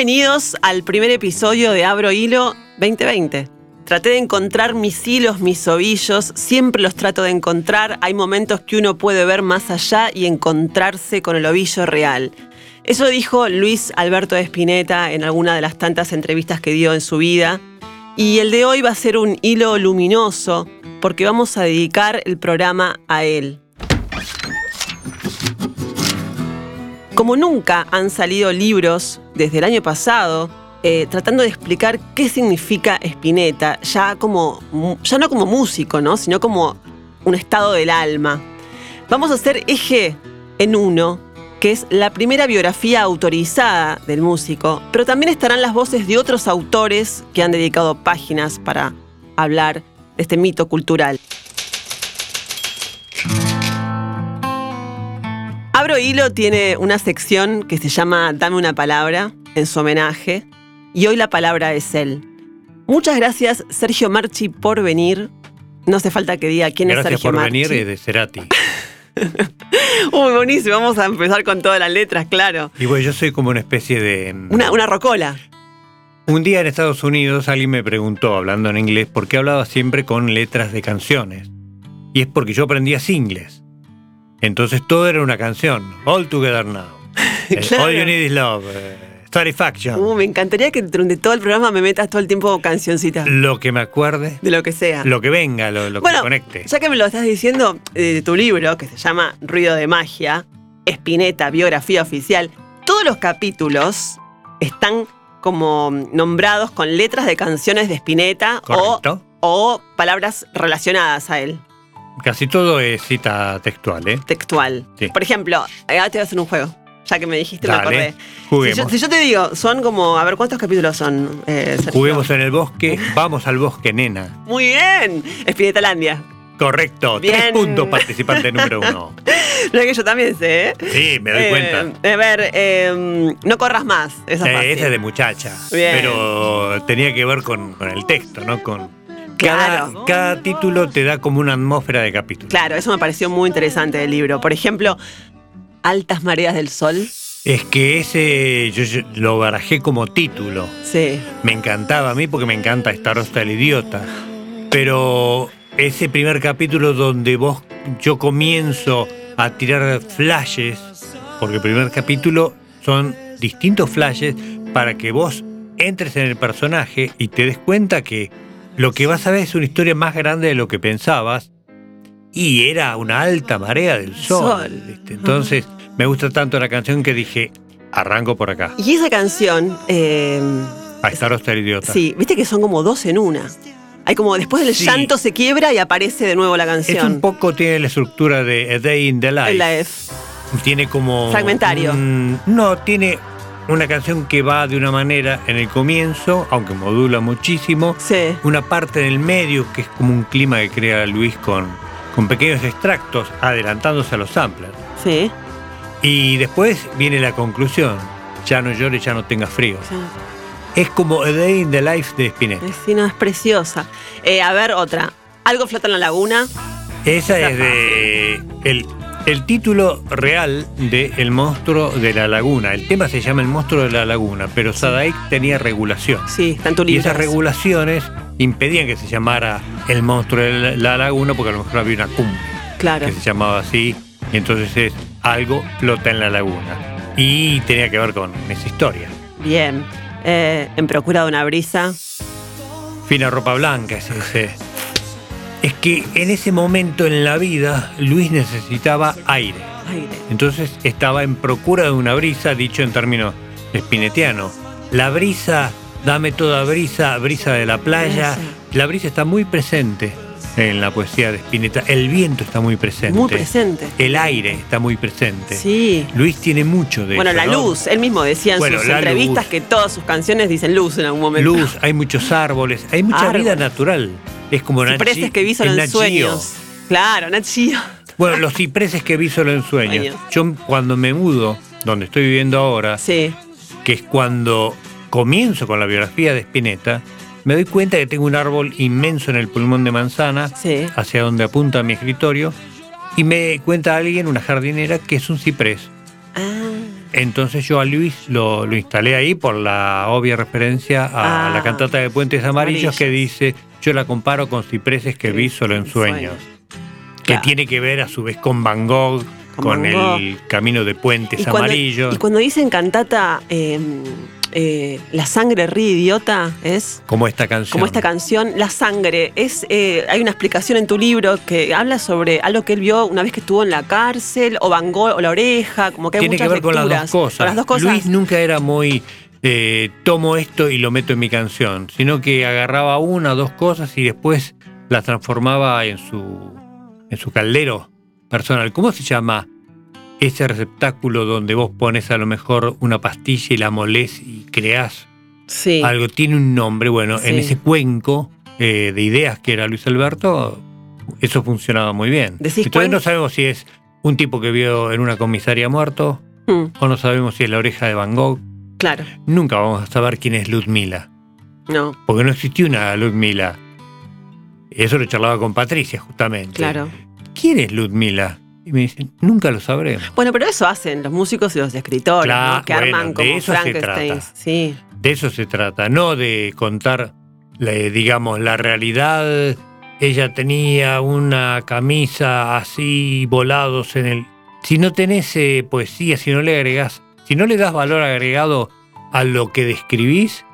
Bienvenidos al primer episodio de Abro Hilo 2020. Traté de encontrar mis hilos, mis ovillos, siempre los trato de encontrar. Hay momentos que uno puede ver más allá y encontrarse con el ovillo real. Eso dijo Luis Alberto de Spinetta en alguna de las tantas entrevistas que dio en su vida. Y el de hoy va a ser un hilo luminoso porque vamos a dedicar el programa a él. Como nunca han salido libros desde el año pasado eh, tratando de explicar qué significa Spinetta, ya, como, ya no como músico, ¿no? sino como un estado del alma. Vamos a hacer eje en uno, que es la primera biografía autorizada del músico, pero también estarán las voces de otros autores que han dedicado páginas para hablar de este mito cultural. Abro Hilo tiene una sección que se llama Dame una palabra en su homenaje y hoy la palabra es él. Muchas gracias Sergio Marchi por venir. No hace falta que diga quién es Sergio Marchi. Gracias por venir de Cerati. Uy, buenísimo, vamos a empezar con todas las letras, claro. Y bueno, yo soy como una especie de... Mm, una, una rocola. Un día en Estados Unidos alguien me preguntó, hablando en inglés, por qué hablaba siempre con letras de canciones. Y es porque yo aprendía inglés. Entonces todo era una canción. All Together Now. Eh, All You Need Is Love. Eh, Satisfaction. Uh, me encantaría que durante todo el programa me metas todo el tiempo cancioncitas. Lo que me acuerde. De lo que sea. Lo que venga, lo, lo que conecte. Ya que me lo estás diciendo, eh, de tu libro, que se llama Ruido de Magia, Espineta, biografía oficial, todos los capítulos están como nombrados con letras de canciones de Spinetta o, o palabras relacionadas a él. Casi todo es cita textual, ¿eh? Textual. Por ejemplo, ahora te voy a hacer un juego. Ya que me dijiste, me acordé. Juguemos. Si yo, te digo, son como, a ver, ¿cuántos capítulos son? Eh, Juguemos en el bosque, vamos al bosque, nena. Muy bien. Espinetalandia. Correcto, tres puntos, participante número uno. No es que yo también sé, ¿eh? Sí, me doy cuenta. Eh, a ver, eh, no corras más. Esa, eh, esa es de muchacha. Bien. Pero tenía que ver con, con el texto, ¿no? Con, cada, título te da como una atmósfera de capítulo. Claro, eso me pareció muy interesante del libro. Por ejemplo, Altas Mareas del Sol. Es que ese yo, lo barajé como título. Sí. Me encantaba a mí porque me encanta estar hasta el idiota. Pero ese primer capítulo donde vos, yo comienzo a tirar flashes, porque el primer capítulo son distintos flashes para que vos entres en el personaje y te des cuenta que lo que vas a ver es una historia más grande de lo que pensabas y era una alta marea del sol. Entonces, me gusta tanto la canción que dije, arranco por acá. Y esa canción... Eh, a estar hostel idiota. Sí, viste que son como dos en una. Hay como después del llanto se quiebra y aparece de nuevo la canción. Es un poco tiene la estructura de A Day in the Life. Tiene como... Fragmentario. no, tiene una canción que va de una manera en el comienzo, aunque modula muchísimo. Sí. Una parte en el medio, que es como un clima que crea Luis con, con pequeños extractos, adelantándose a los samplers. Sí. Y después viene la conclusión. Ya no llores, ya no tengas frío. Es como A Day in the Life de Spinetta. Sí, no, es preciosa. Eh, a ver, otra. Algo flota en la laguna. Esa es de el el título real de El monstruo de la laguna. El tema se llama El monstruo de la laguna, pero Sadaik tenía regulación. Sí, tanto Y esas regulaciones impedían que se llamara El monstruo de la laguna porque a lo mejor había una cumbre claro. que se llamaba así. Y entonces es algo flota en la laguna. Y tenía que ver con esa historia. Bien. Eh, en Procura de una brisa. Fina ropa blanca es ese es que en ese momento en la vida Luis necesitaba aire. Entonces estaba en procura de una brisa, dicho en términos espinetianos. La brisa, dame toda brisa, brisa de la playa. La brisa está muy presente en la poesía de Spinetta. El viento está muy presente. Muy presente. El aire está muy presente. Sí. Luis tiene mucho de Bueno, la luz. Él mismo decía en sus entrevistas que todas sus canciones dicen luz en algún momento. Luz, hay muchos árboles, hay mucha vida natural. Es como Cipreses que vi solo en sueños. Claro, Nat Bueno, los cipreses que vi solo en sueños. Yo cuando me mudo, donde estoy viviendo ahora, sí. que es cuando comienzo con la biografía de Spinetta, me doy cuenta que tengo un árbol inmenso en el pulmón de manzana, hacia donde apunta mi escritorio, y me cuenta alguien, una jardinera, que es un ciprés. Ah. Entonces yo a Luis lo, lo instalé ahí por la obvia referencia a Ah, la cantata de Puentes Amarillos Amarillos. que dice, yo la comparo con cipreses que vi solo en sueños. Que tiene que ver a su vez con Van Gogh, Con con, Van el camino de Puentes Y cuando, Amarillos. y cuando dicen cantata, eh, eh, la sangre ríe idiota, es como esta canción. como esta canción, La sangre. Es, eh, hay una explicación en tu libro que habla sobre algo que él vio una vez que estuvo en la cárcel, o Van Gogh, o la oreja, como que hay Tiene que muchas ver con las dos cosas. Con las dos cosas. Luis nunca era muy eh, tomo esto y lo meto en mi canción, sino que agarraba una o dos cosas y después las transformaba en su, en su caldero personal. ¿Cómo se llama ese receptáculo donde vos pones a lo mejor una pastilla y la molés y creás sí. algo? Tiene un nombre. Bueno, en ese cuenco eh, de ideas que era Luis Alberto, eso funcionaba muy bien. Decís Entonces cuen- no sabemos si es un tipo que vio en una comisaría muerto Mm, o no sabemos si es la oreja de Van Gogh. claro, Nunca vamos a saber quién es Ludmila, no, porque no existió una Ludmila. Eso lo charlaba con Patricia, justamente. claro. ¿Quién es Ludmila? Y me dicen, nunca lo sabremos. Bueno, pero eso hacen los músicos y los escritores, Claro, ¿no? que bueno, arman de como eso se Frankenstein. trata. Sí, De eso se trata, no de contar, la- digamos, la realidad. Ella tenía una camisa así, volados en el... Si no tenés eh, poesía, si no le agregás, si no le das valor agregado a lo que describís,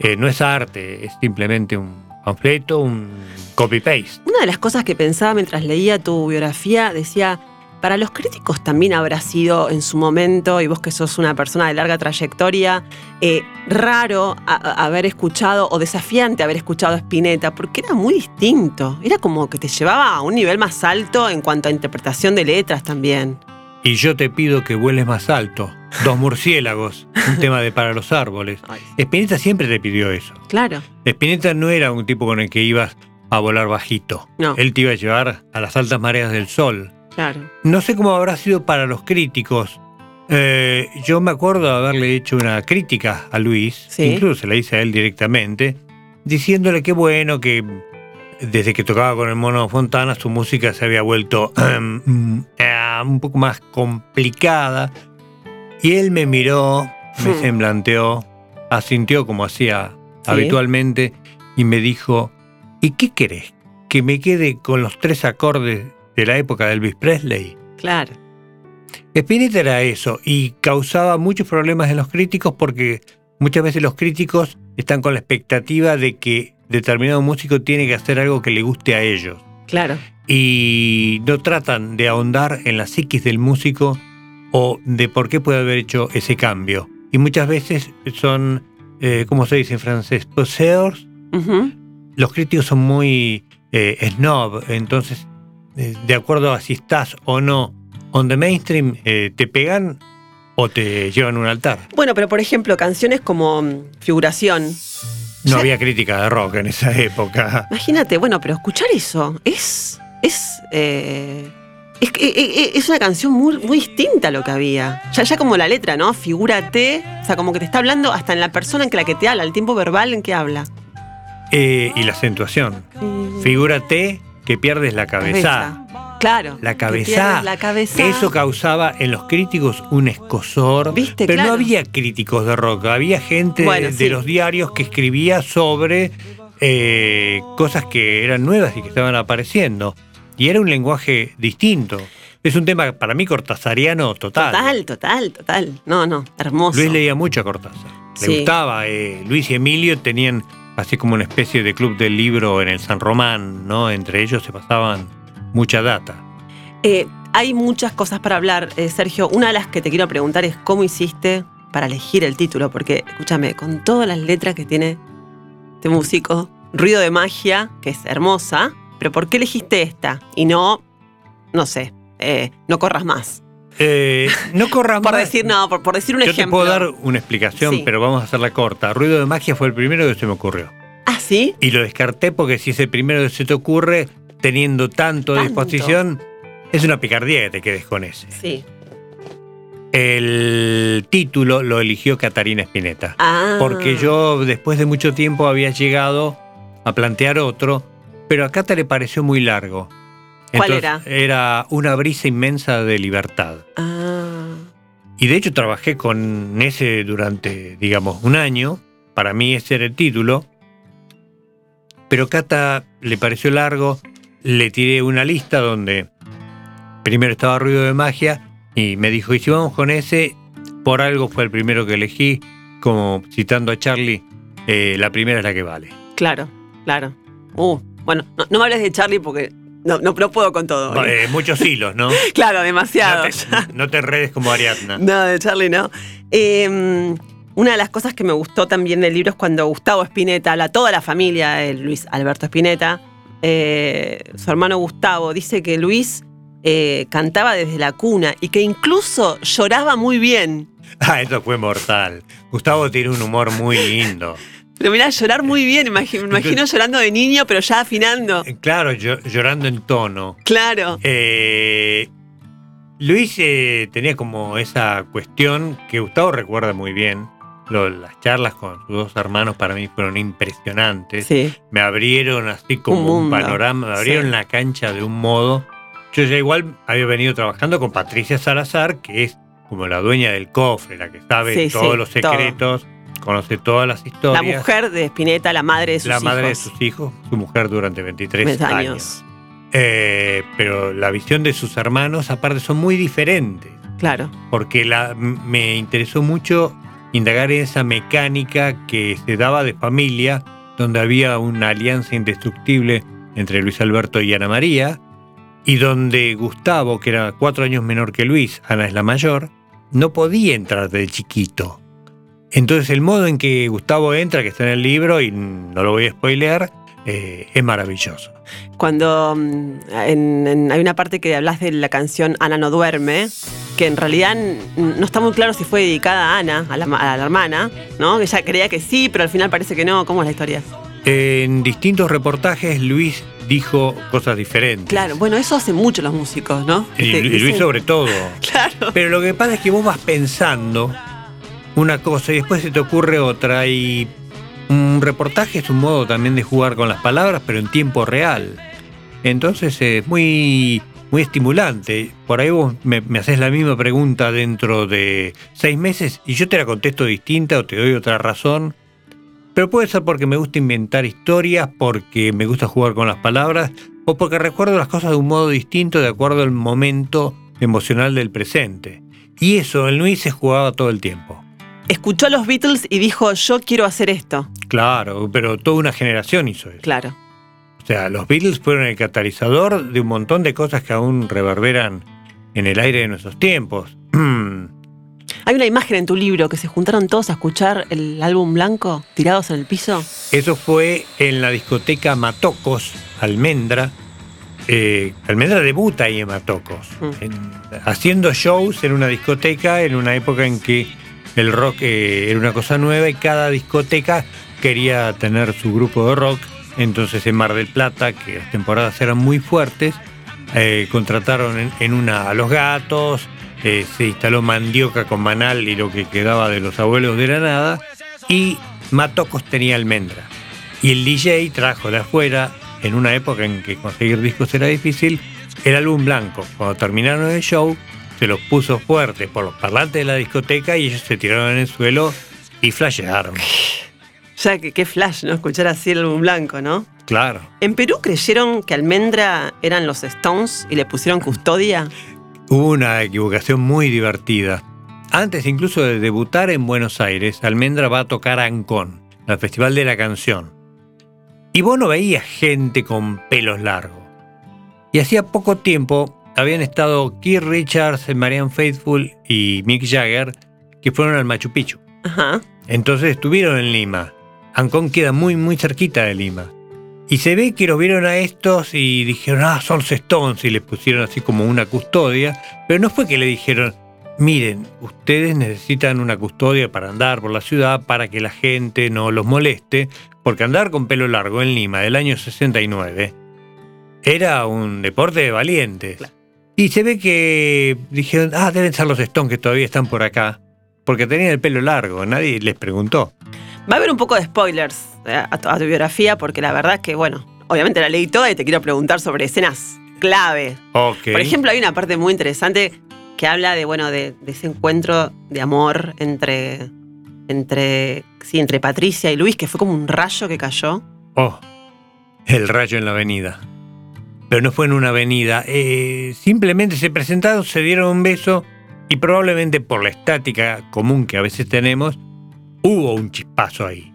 eh, no es arte, es simplemente un panfleto, un copy-paste. Una de las cosas que pensaba mientras leía tu biografía, decía, para los críticos también habrá sido en su momento, y vos que sos una persona de larga trayectoria, eh, raro a- a- haber escuchado o desafiante haber escuchado a Spinetta, porque era muy distinto. Era como que te llevaba a un nivel más alto en cuanto a interpretación de letras también. Y yo te pido que vueles más alto. Dos murciélagos, un tema de para los árboles. Ay, Spinetta siempre te pidió eso. claro, Spinetta no era un tipo con el que ibas a volar bajito. No. Él te iba a llevar a las altas mareas del sol. Claro. No sé cómo habrá sido para los críticos. Eh, yo me acuerdo de haberle hecho una crítica a Luis, Sí. incluso se la hice a él directamente, diciéndole que bueno, que desde que tocaba con el mono Fontana su música se había vuelto eh, un poco más complicada. Y él me miró, me Hmm. semblanteó, asintió como hacía Sí. habitualmente y me dijo, ¿y qué querés? ¿Que me quede con los tres acordes de la época de Elvis Presley? Claro. Spinetta era eso y causaba muchos problemas en los críticos porque muchas veces los críticos están con la expectativa de que determinado músico tiene que hacer algo que le guste a ellos Claro. y no tratan de ahondar en la psiquis del músico o de por qué puede haber hecho ese cambio. Y muchas veces son, eh, ¿cómo se dice en francés? Poseurs. Los críticos son muy eh, snob, entonces, de acuerdo a si estás o no on the mainstream, eh, te pegan o te llevan a un altar. Bueno, pero por ejemplo, canciones como mm, Figuración. No Ya- había crítica de rock en esa época. Imagínate, bueno, pero escuchar eso es. es. eh, es, que- eh, es una canción muy, muy distinta a lo que había. Ya, ya como la letra, ¿no? Figúrate. O sea, como que te está hablando hasta en la persona en que la que te habla, el tiempo verbal en que habla. Eh, y la acentuación. Figúrate que pierdes la cabeza. Claro. La cabeza. La cabeza. Eso causaba en los críticos un escosor. ¿Viste? Pero Claro. no había críticos de rock, había gente Bueno, de, sí. de los diarios que escribía sobre eh, cosas que eran nuevas y que estaban apareciendo. Y era un lenguaje distinto. Es un tema para mí cortasariano total. Total, total, total. No, no, hermoso. Luis leía mucho a Cortázar. Le Sí. gustaba. eh, Luis y Emilio tenían así como una especie de club del libro en el San Román, ¿no? Entre ellos se pasaban mucha data. Eh, hay muchas cosas para hablar, eh, Sergio. Una de las que te quiero preguntar es cómo hiciste para elegir el título, porque escúchame, con todas las letras que tiene este músico, Ruido de Magia, que es hermosa, pero ¿por qué elegiste esta? Y no, no sé, eh, no corras más. Eh, no corras Por más. decir, no, por, por decir un Yo ejemplo. te puedo dar una explicación, Sí. pero vamos a hacerla corta. Ruido de magia fue el primero que se me ocurrió. Ah, sí. Y lo descarté porque si es el primero que se te ocurre, teniendo tanto, a Tanto. disposición, es una picardía que te quedes con ese. Sí. El título lo eligió Catarina Spinetta. Ah. Porque yo después de mucho tiempo había llegado a plantear otro, pero a Cata le pareció muy largo. ¿Cuál Entonces, era? Era una brisa inmensa de libertad. Ah. Y de hecho trabajé con ese durante, digamos, un año. Para mí ese era el título. Pero Cata le pareció largo. Le tiré una lista donde primero estaba Ruido de Magia y me dijo, y si vamos con ese, por algo fue el primero que elegí, como citando a Charlie, eh, la primera es la que vale. Claro, claro. Uh, bueno, no, me hables de Charlie porque no, no, puedo con todo. Eh, muchos hilos, ¿no? claro, demasiado. No te, redes como Ariadna. No, de Charlie no. Em, una de las cosas que me gustó también del libro es cuando Gustavo Spinetta, la, toda la familia de Luis Alberto Spinetta, eh, su hermano Gustavo, dice que Luis eh, cantaba desde la cuna y que incluso lloraba muy bien. Ah, eso fue mortal. Gustavo tiene un humor muy lindo. Pero mirá, llorar muy bien, me imagino, llorando de niño, pero ya afinando. Eh, claro, llorando en tono. Claro. Eh, Luis tenía como esa cuestión que Gustavo recuerda muy bien. las charlas con sus dos hermanos para mí fueron impresionantes. Sí. Me abrieron así como un, panorama, me abrieron la cancha de un modo yo ya igual había venido trabajando con Patricia Salazar, que es como la dueña del cofre, la que sabe todos los secretos, conoce todas las historias. La mujer de Spinetta, la madre de sus hijos. La madre de sus hijos, su mujer durante 23 años. Eh, pero la visión de sus hermanos, aparte, son muy diferentes. Claro. Porque la, me interesó mucho indagar en esa mecánica que se daba de familia, donde había una alianza indestructible entre Luis Alberto y Ana María, y donde Gustavo, que era cuatro años menor que Luis, Ana es la mayor, no podía entrar de chiquito. Entonces el modo en que Gustavo entra, que está en el libro, y no lo voy a spoilear, eh, es maravilloso. Cuando mm, hay una parte que hablas de la canción Ana no duerme, que en realidad no está muy claro si fue dedicada a Ana, a la, a la hermana, ¿no? Ella creía que sí, pero al final parece que no. ¿Cómo es la historia? En distintos reportajes, Luis dijo cosas diferentes. Claro, bueno, eso hace mucho los músicos, ¿no? Y, este, Luis sobre todo. claro. Pero lo que pasa es que vos vas pensando una cosa y después se te ocurre otra y un reportaje es un modo también de jugar con las palabras, pero en tiempo real. Entonces es muy, muy estimulante. Por ahí vos me, me haces la misma pregunta dentro de seis meses y yo te la contesto distinta o te doy otra razón pero puede ser porque me gusta inventar historias, porque me gusta jugar con las palabras, o porque recuerdo las cosas de un modo distinto de acuerdo al momento emocional del presente. Y eso en Luis se jugaba todo el tiempo. Escuchó a los Beatles y dijo, yo quiero hacer esto. Claro, pero toda una generación hizo eso. Claro. O sea, los Beatles fueron el catalizador de un montón de cosas que aún reverberan en el aire de nuestros tiempos. Hay una imagen en tu libro que se juntaron todos a escuchar el álbum blanco tirados en el piso. Eso fue en la discoteca Matocos, Almendra. Eh, Almendra debuta ahí en Matocos, mm. haciendo shows en una discoteca en una época en que el rock eh, era una cosa nueva y cada discoteca quería tener su grupo de rock. Entonces en Mar del Plata, que las temporadas eran muy fuertes, eh, contrataron en, una a los gatos, eh, se instaló mandioca con manal y lo que quedaba de los abuelos de la nada, y Matocos tenía almendra. Y el DJ trajo de afuera, en una época en que conseguir discos era difícil, el álbum blanco. Cuando terminaron el show, se los puso fuerte por los parlantes de la discoteca y ellos se tiraron en el suelo y flashearon. Ya que qué flash, ¿no? Escuchar así el álbum blanco, ¿no? Claro. ¿En Perú creyeron que Almendra eran los Stones y le pusieron custodia? Hubo una equivocación muy divertida. Antes incluso de debutar en Buenos Aires, Almendra va a tocar a Ancón, al Festival de la Canción. Y vos no veías gente con pelos largos. Y hacía poco tiempo habían estado Keith Richards, Marianne Faithful y Mick Jagger, que fueron al Machu Picchu. Entonces estuvieron en Lima. Ancón queda muy, muy cerquita de Lima. Y se ve que los vieron a estos y dijeron, ah, son Stones, y les pusieron así como una custodia. Pero no fue que le dijeron, miren, ustedes necesitan una custodia para andar por la ciudad, para que la gente no los moleste, porque andar con pelo largo en Lima del año 69 era un deporte de valientes. Y se ve que dijeron, ah, deben ser los Stones que todavía están por acá, porque tenían el pelo largo, nadie les preguntó. Va a haber un poco de spoilers eh, a tu, biografía, porque la verdad es que, bueno, obviamente la leí toda y te quiero preguntar sobre escenas clave. Por ejemplo, hay una parte muy interesante que habla de, bueno, de, ese encuentro de amor entre, entre, sí, entre Patricia y Luis, que fue como un rayo que cayó. Oh, el rayo en la avenida. Pero no fue en una avenida. Eh, simplemente se presentaron, se dieron un beso y probablemente por la estática común que a veces tenemos, hubo un chispazo ahí.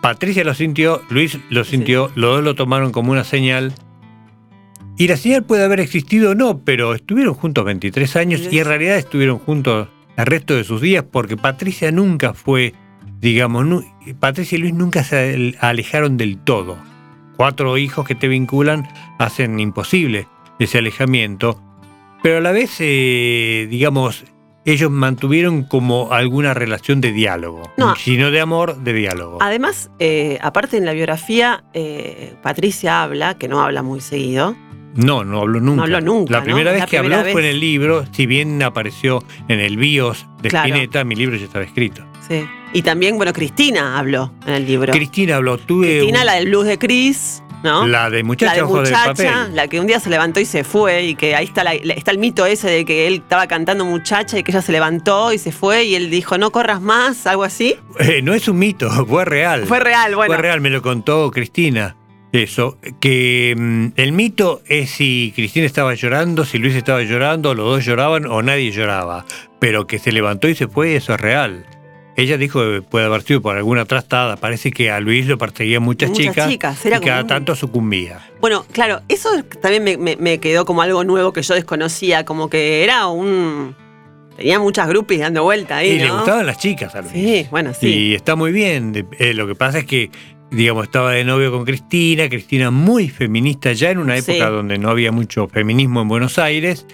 Patricia lo sintió, Luis lo sintió, los dos lo tomaron como una señal. Y la señal puede haber existido o no, pero estuvieron juntos 23 años y en realidad estuvieron juntos el resto de sus días porque Patricia nunca fue, digamos, Patricia y Luis nunca se alejaron del todo. Cuatro hijos que te vinculan hacen imposible ese alejamiento, pero a la vez, eh, digamos, ellos mantuvieron como alguna relación de diálogo, no, sino de amor, de diálogo. Además, eh, aparte en la biografía, eh, Patricia habla, que no habla muy seguido. No, no habló nunca. No habló nunca. La primera vez que habló fue en el libro, si bien apareció en el BIOS de Spinetta, mi libro ya estaba escrito. Sí. Y también, bueno, Cristina habló en el libro. Cristina habló. Tuve Cristina, la del blues de Chris. La de muchacha, la muchacha la que un día se levantó y se fue, y que ahí está, está el mito ese de que él estaba cantando muchacha y que ella se levantó y se fue y él dijo, no corras más, algo así. Eh, no es un mito, fue real. Fue real, bueno. Fue real, me lo contó Cristina. Eso, que mm, el mito es si Cristina estaba llorando, si Luis estaba llorando, los dos lloraban o nadie lloraba. Pero que se levantó y se fue, eso es real. Ella dijo que puede haber sido por alguna trastada. Parece que a Luis lo perseguían muchas, muchas chicas, chicas. y cada tanto sucumbía. Bueno, claro, eso también me, quedó como algo nuevo que yo desconocía, como que era un... Tenía muchas groupies dando vuelta ahí, Y le gustaban las chicas a Luis. Sí, bueno, sí. Y está muy bien. Eh, lo que pasa es que, digamos, estaba de novio con Cristina, Cristina muy feminista ya en una época donde no había mucho feminismo en Buenos Aires,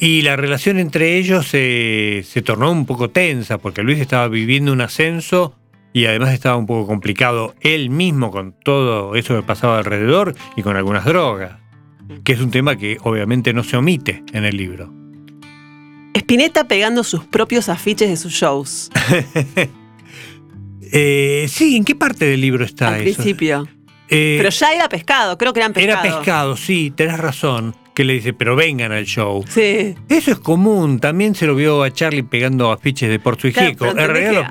y la relación entre ellos se, tornó un poco tensa porque Luis estaba viviendo un ascenso y además estaba un poco complicado él mismo con todo eso que pasaba alrededor y con algunas drogas, que es un tema que obviamente no se omite en el libro. Spinetta pegando sus propios afiches de sus shows. Eh, sí, ¿en qué parte del libro está Al principio. Eh, Pero ya era pescado, creo que eran pescado. Era pescado, sí, tenés razón que le dice, pero vengan al show. Sí. Eso es común. También se lo vio a Charlie pegando afiches de Porto y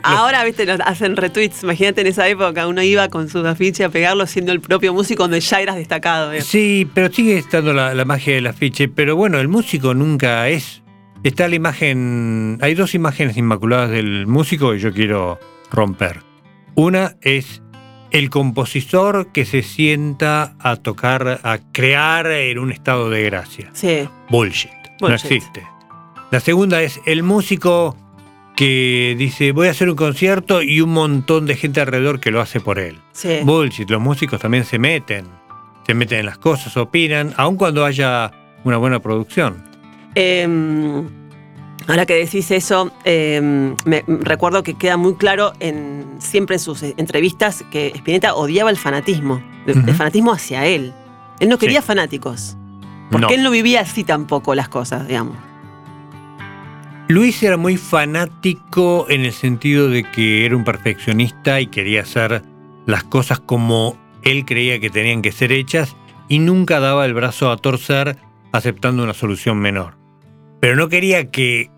Ahora, viste, hacen retweets. Imagínate en esa época, uno iba con sus afiches a pegarlo siendo el propio músico donde ya eras destacado. Sí, pero sigue estando la, magia del afiche. Pero bueno, el músico nunca es. Está la imagen. Hay dos imágenes inmaculadas del músico que yo quiero romper. Una es el compositor que se sienta a tocar, a crear en un estado de gracia. Sí. Bullshit. No existe. La segunda es el músico que dice voy a hacer un concierto y un montón de gente alrededor que lo hace por él. Sí. Bullshit. Los músicos también se meten. Se meten en las cosas, opinan, aun cuando haya una buena producción. Eh, Ahora que decís eso, em, me, recuerdo que queda muy claro en, siempre en sus entrevistas que Spinetta odiaba el fanatismo, el, fanatismo hacia él. Él no quería fanáticos, porque él no vivía así tampoco las cosas, digamos. Luis era muy fanático en el sentido de que era un perfeccionista y quería hacer las cosas como él creía que tenían que ser hechas y nunca daba el brazo a torcer aceptando una solución menor. Pero no quería que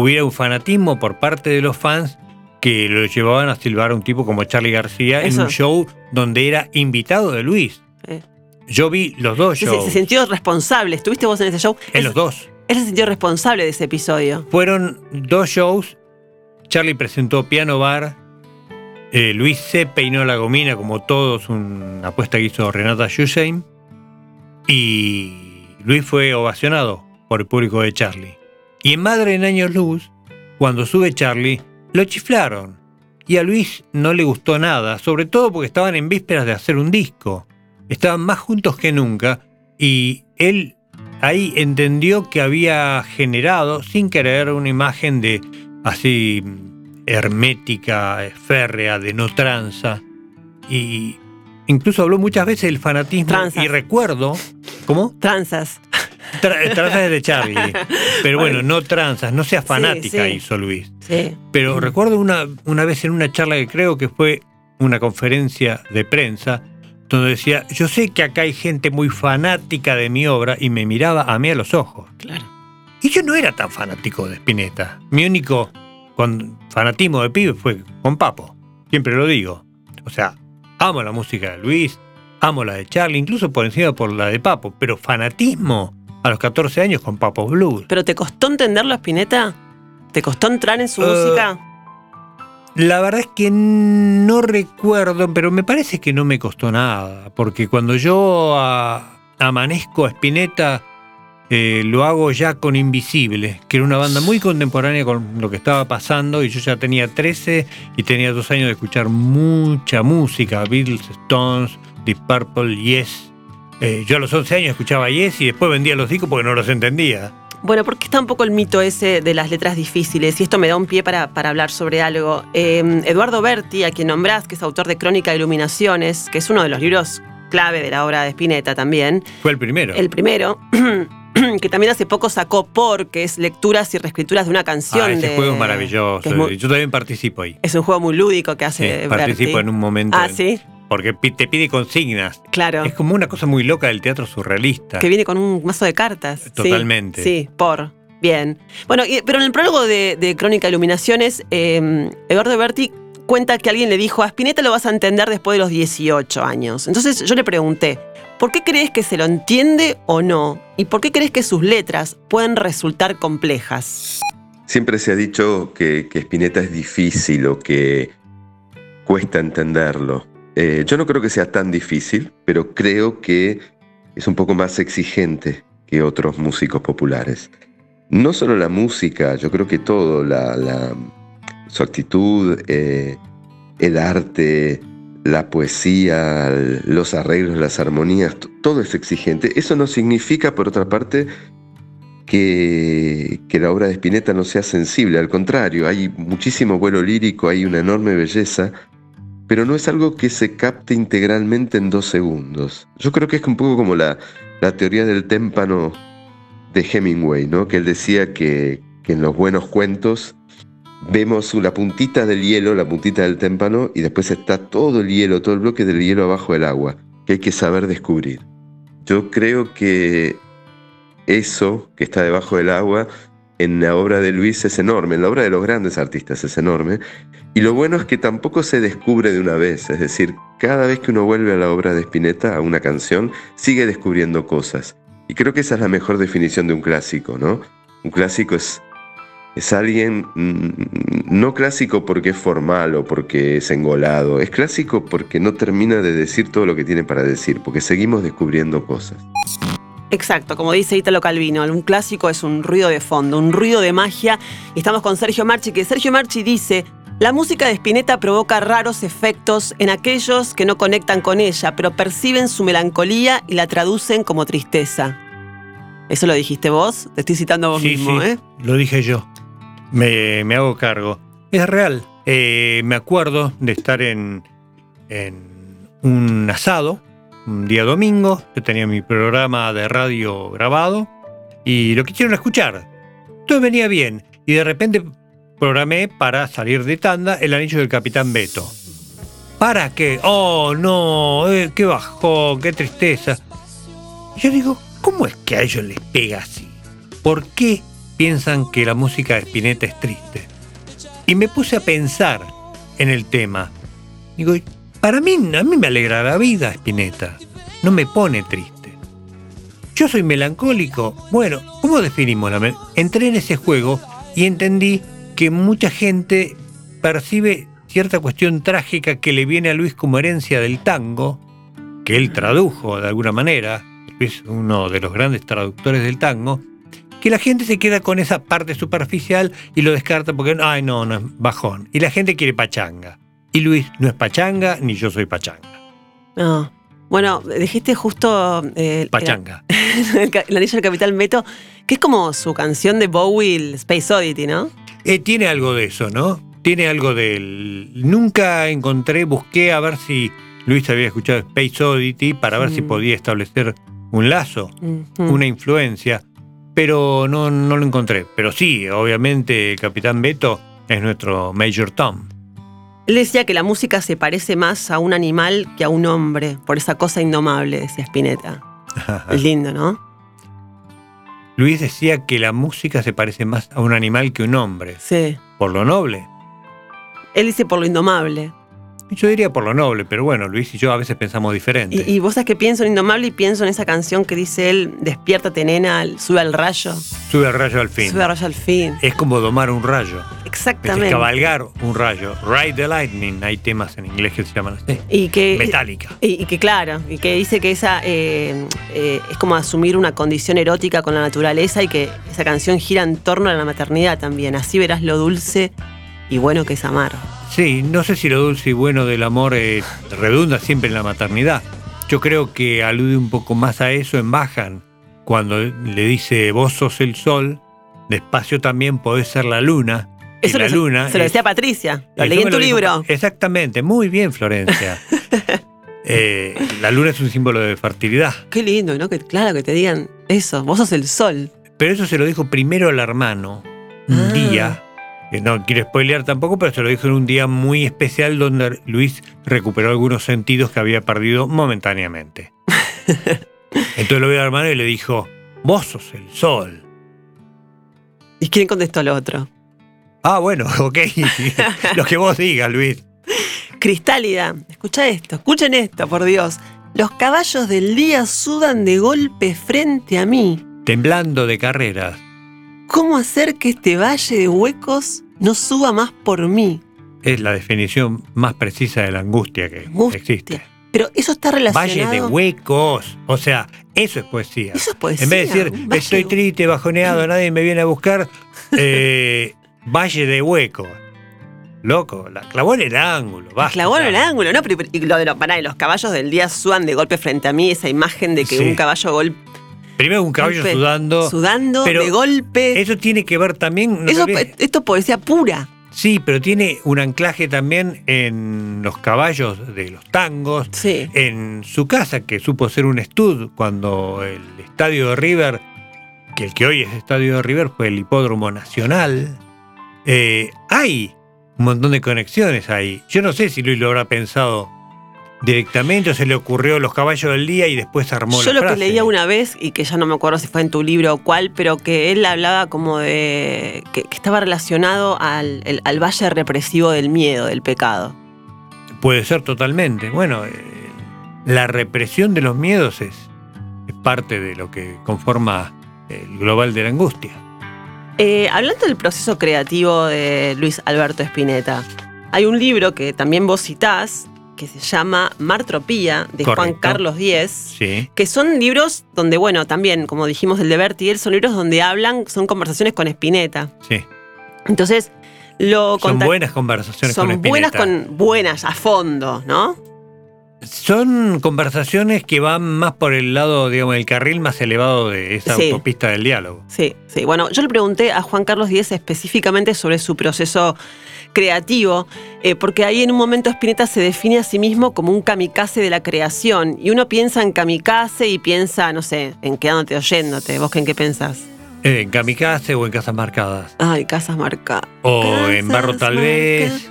hubiera un fanatismo por parte de los fans que lo llevaban a silbar a un tipo como Charlie García en un show donde era invitado de Luis. Yo vi los dos shows. Se, sintió responsable. ¿Estuviste vos en ese show? En los dos. Él se sintió responsable de ese episodio. Fueron dos shows. Charlie presentó Piano Bar. Eh, Luis se peinó la gomina, como todos, una apuesta que hizo Renata Schusheim. Y Luis fue ovacionado por el público de Charlie. Y en Madre en Años Luz, cuando sube Charlie, lo chiflaron. Y a Luis no le gustó nada, sobre todo porque estaban en vísperas de hacer un disco. Estaban más juntos que nunca y él ahí entendió que había generado, sin querer, una imagen de así hermética, férrea, de no tranza. Y incluso habló muchas veces del fanatismo. Y recuerdo. ¿Cómo? Tranzas transas de Charlie. Pero bueno, no transas, no seas fanática, hizo Luis. Pero recuerdo una, una vez en una charla que creo que fue una conferencia de prensa, donde decía, yo sé que acá hay gente muy fanática de mi obra y me miraba a mí a los ojos. Claro. Y yo no era tan fanático de Spinetta. Mi único fanatismo de pibe fue con Papo. Siempre lo digo. O sea, amo la música de Luis, amo la de Charlie, incluso por encima por la de Papo. Pero fanatismo a los 14 años con Papo Blues. ¿Pero te costó entenderlo, Spinetta? ¿Te costó entrar en su Eh, música? La verdad es que no recuerdo, pero me parece que no me costó nada, porque cuando yo a- amanezco a Spinetta, eh, lo hago ya con Invisible, que era una banda muy contemporánea con lo que estaba pasando, y yo ya tenía 13 y tenía dos años de escuchar mucha música, Beatles, Stones, Deep Purple, Yes. Eh, yo a los 11 años escuchaba Yes y después vendía los discos porque no los entendía. Bueno, porque está un poco el mito ese de las letras difíciles, y esto me da un pie para, para hablar sobre algo. Eh, Eduardo Berti, a quien nombrás, que es autor de Crónica de Iluminaciones, que es uno de los libros clave de la obra de Spinetta también, Fue el primero. el primero, que también hace poco sacó Por, que es lecturas y reescrituras de una canción. Ah, ese de- juego es maravilloso. que es, muy- Yo también participo ahí. es un juego muy lúdico que Sí, hace participo Berti. en un momento. Ah, en- sí, Porque te pide consignas. claro. Es como una cosa muy loca del teatro surrealista. Que viene con un mazo de cartas. Sí, Totalmente. Sí, por. Bien. Bueno, y- pero en el prólogo de, de Crónica de Iluminaciones, eh, Eduardo Berti cuenta que alguien le dijo, a Spinetta lo vas a entender después de los 18 años. Entonces yo le pregunté, ¿por qué crees que se lo entiende o no? ¿Y por qué crees que sus letras pueden resultar complejas? Siempre se ha dicho que, que Spinetta es difícil o que cuesta entenderlo. Eh, yo no creo que sea tan difícil, pero creo que es un poco más exigente que otros músicos populares. No solo la música, yo creo que todo, la, su actitud, eh, el arte, la poesía, los arreglos, las armonías, todo es exigente. Eso no significa, por otra parte, que la obra de Spinetta no sea sensible, al contrario, hay muchísimo vuelo lírico, hay una enorme belleza, pero no es algo que se capte integralmente en dos segundos. Yo creo que es un poco como la, la teoría del témpano de Hemingway, ¿no? que él decía que, que en los buenos cuentos vemos la puntita del hielo, la puntita del témpano, y después está todo el hielo, todo el bloque del hielo abajo del agua, que hay que saber descubrir. Yo creo que eso que está debajo del agua en la obra de Luis es enorme, en la obra de los grandes artistas es enorme. Y lo bueno es que tampoco se descubre de una vez, es decir, cada vez que uno vuelve a la obra de Spinetta, a una canción, sigue descubriendo cosas. Y creo que esa es la mejor definición de un clásico, ¿no? Un clásico es, es alguien mm, no clásico porque es formal o porque es engolado, es clásico porque no termina de decir todo lo que tiene para decir, porque seguimos descubriendo cosas. Exacto, como dice Italo Calvino, un clásico es un ruido de fondo, un ruido de magia. Y estamos con Sergio Marchi, que Sergio Marchi dice, la música de Spinetta provoca raros efectos en aquellos que no conectan con ella, pero perciben su melancolía y la traducen como tristeza. Eso lo dijiste vos, te estoy citando vos Sí, mismo, sí, ¿eh? lo dije yo. Me, me hago cargo. Es real. Eh, me acuerdo de estar en, en un asado, un día domingo. Yo tenía mi programa de radio grabado y lo quisieron escuchar. Todo venía bien. Y de repente programé para salir de tanda el anillo del Capitán Beto. ¿Para qué? Oh, no, eh, qué bajón, qué tristeza. Yo digo, ¿cómo es que a ellos les pega así? ¿Por qué piensan que la música de Spinetta es triste? Y me puse a pensar en el tema. Digo, para mí, a mí me alegra la vida Spinetta. No me pone triste. Yo soy melancólico. Bueno, ¿cómo definimos la Entré en ese juego y entendí que mucha gente percibe cierta cuestión trágica que le viene a Luis como herencia del tango, que él tradujo de alguna manera, es uno de los grandes traductores del tango, que la gente se queda con esa parte superficial y lo descarta porque, ay, no, no es bajón. Y la gente quiere pachanga. Y Luis no es pachanga, ni yo soy pachanga. No. Bueno, dijiste justo eh, Pachanga. el, ca- el anillo del Capitán Beto, que es como su canción de Bowie, Space Oddity, ¿no? Eh, tiene algo de eso, ¿no? Tiene algo del... Nunca encontré, busqué a ver si Luis había escuchado Space Oddity para ver si Mm. podía establecer un lazo, una influencia, pero no, no lo encontré. Pero sí, obviamente el Capitán Beto es nuestro Major Tom. Él decía que la música se parece más a un animal que a un hombre, por esa cosa indomable, decía Spinetta. Es lindo, ¿no? Luis decía que la música se parece más a un animal que un hombre, Sí. por lo noble. Él dice por lo indomable. Yo diría por lo noble, pero bueno, Luis y yo a veces pensamos diferente. Y, y vos sabés que pienso en Indomable y pienso en esa canción que dice él, despiértate nena, sube al rayo. Sube el rayo al fin. Sube al rayo al fin. Es como domar un rayo. Es Exactamente. cabalgar un rayo. Ride the lightning. Hay temas en inglés que se llaman así. Y que, Metálica. y, y que claro, y que dice que esa eh, eh, es como asumir una condición erótica con la naturaleza y que esa canción gira en torno a la maternidad también. Así verás lo dulce y bueno que es amar. Sí, no sé si lo dulce y bueno del amor eh, redunda siempre en la maternidad. Yo creo que alude un poco más a eso en Bajan, cuando le dice vos sos el sol, despacio también podés ser la luna. Y Eso la lo- luna se lo es- decía Patricia, lo leí en tu dijo- libro. Exactamente, muy bien Florencia. Eh, la luna es un símbolo de fertilidad. Qué lindo, ¿no? Que claro que te digan eso, vos sos el sol. Pero eso se lo dijo primero al hermano, un Ah. día, no quiero spoilear tampoco, pero se lo dijo en un día muy especial donde Luis recuperó algunos sentidos que había perdido momentáneamente. Entonces lo vio al hermano y le dijo, vos sos el sol. ¿Y quién contestó al otro? Ah, bueno, ok, lo que vos digas, Luis. Cristálida, escucha esto, escuchen esto, por Dios. Los caballos del día sudan de golpe frente a mí. Temblando de carreras. ¿Cómo hacer que este valle de huecos no suba más por mí? Es la definición más precisa de la angustia que Angustia. existe. Pero eso está relacionado. Valle de huecos. O sea, eso es poesía. Eso es poesía. En vez de decir, estoy triste, bajoneado, nadie me viene a buscar, eh, Valle de Hueco. Loco, la clavó en el ángulo. basta Clavó en el ángulo, ¿no? Pero, y lo de los, pará, los caballos del día sudan de golpe frente a mí, esa imagen de que Sí. un caballo gol- Primero un caballo golpe- sudando. sudando pero de golpe. Eso tiene que ver también. ¿no Eso, esto es poesía pura. Sí, pero tiene un anclaje también en los caballos de los tangos. Sí. En su casa, que supo ser un estud cuando el estadio de River, que el que hoy es estadio de River, fue el hipódromo nacional. Eh, hay un montón de conexiones ahí. Yo no sé si Luis lo habrá pensado directamente o se le ocurrió los caballos del día y después armó Yo la lo que leía una vez, y que ya no me acuerdo si fue en tu libro o cuál, pero que él hablaba como de. que, que estaba relacionado al, el- al valle represivo del miedo, del pecado. Puede ser totalmente. Bueno, eh, la represión de los miedos es, es parte de lo que conforma el global de la angustia. Eh, hablando del proceso creativo de Luis Alberto Spinetta, hay un libro que también vos citás, que se llama Martropía, de Juan. Carlos Díez. Sí. Que son libros donde, bueno, también, como dijimos, el de Bertiel, son libros donde hablan, son conversaciones con Spinetta. Sí. Entonces, lo Son buenas conversaciones son con buenas Spinetta. con buenas, a fondo, ¿no? Son conversaciones que van más por el lado, digamos, el carril más elevado de esa Sí. autopista del diálogo. Sí, sí. Bueno, yo le pregunté a Juan Carlos Díez específicamente sobre su proceso creativo, eh, porque ahí en un momento Spinetta se define a sí mismo como un kamikaze de la creación. Y uno piensa en kamikaze y piensa, no sé, en quedándote oyéndote. ¿Vos en qué pensás? Eh, En kamikaze o en casas marcadas. Ay, casas marcadas. O en barro tal vez.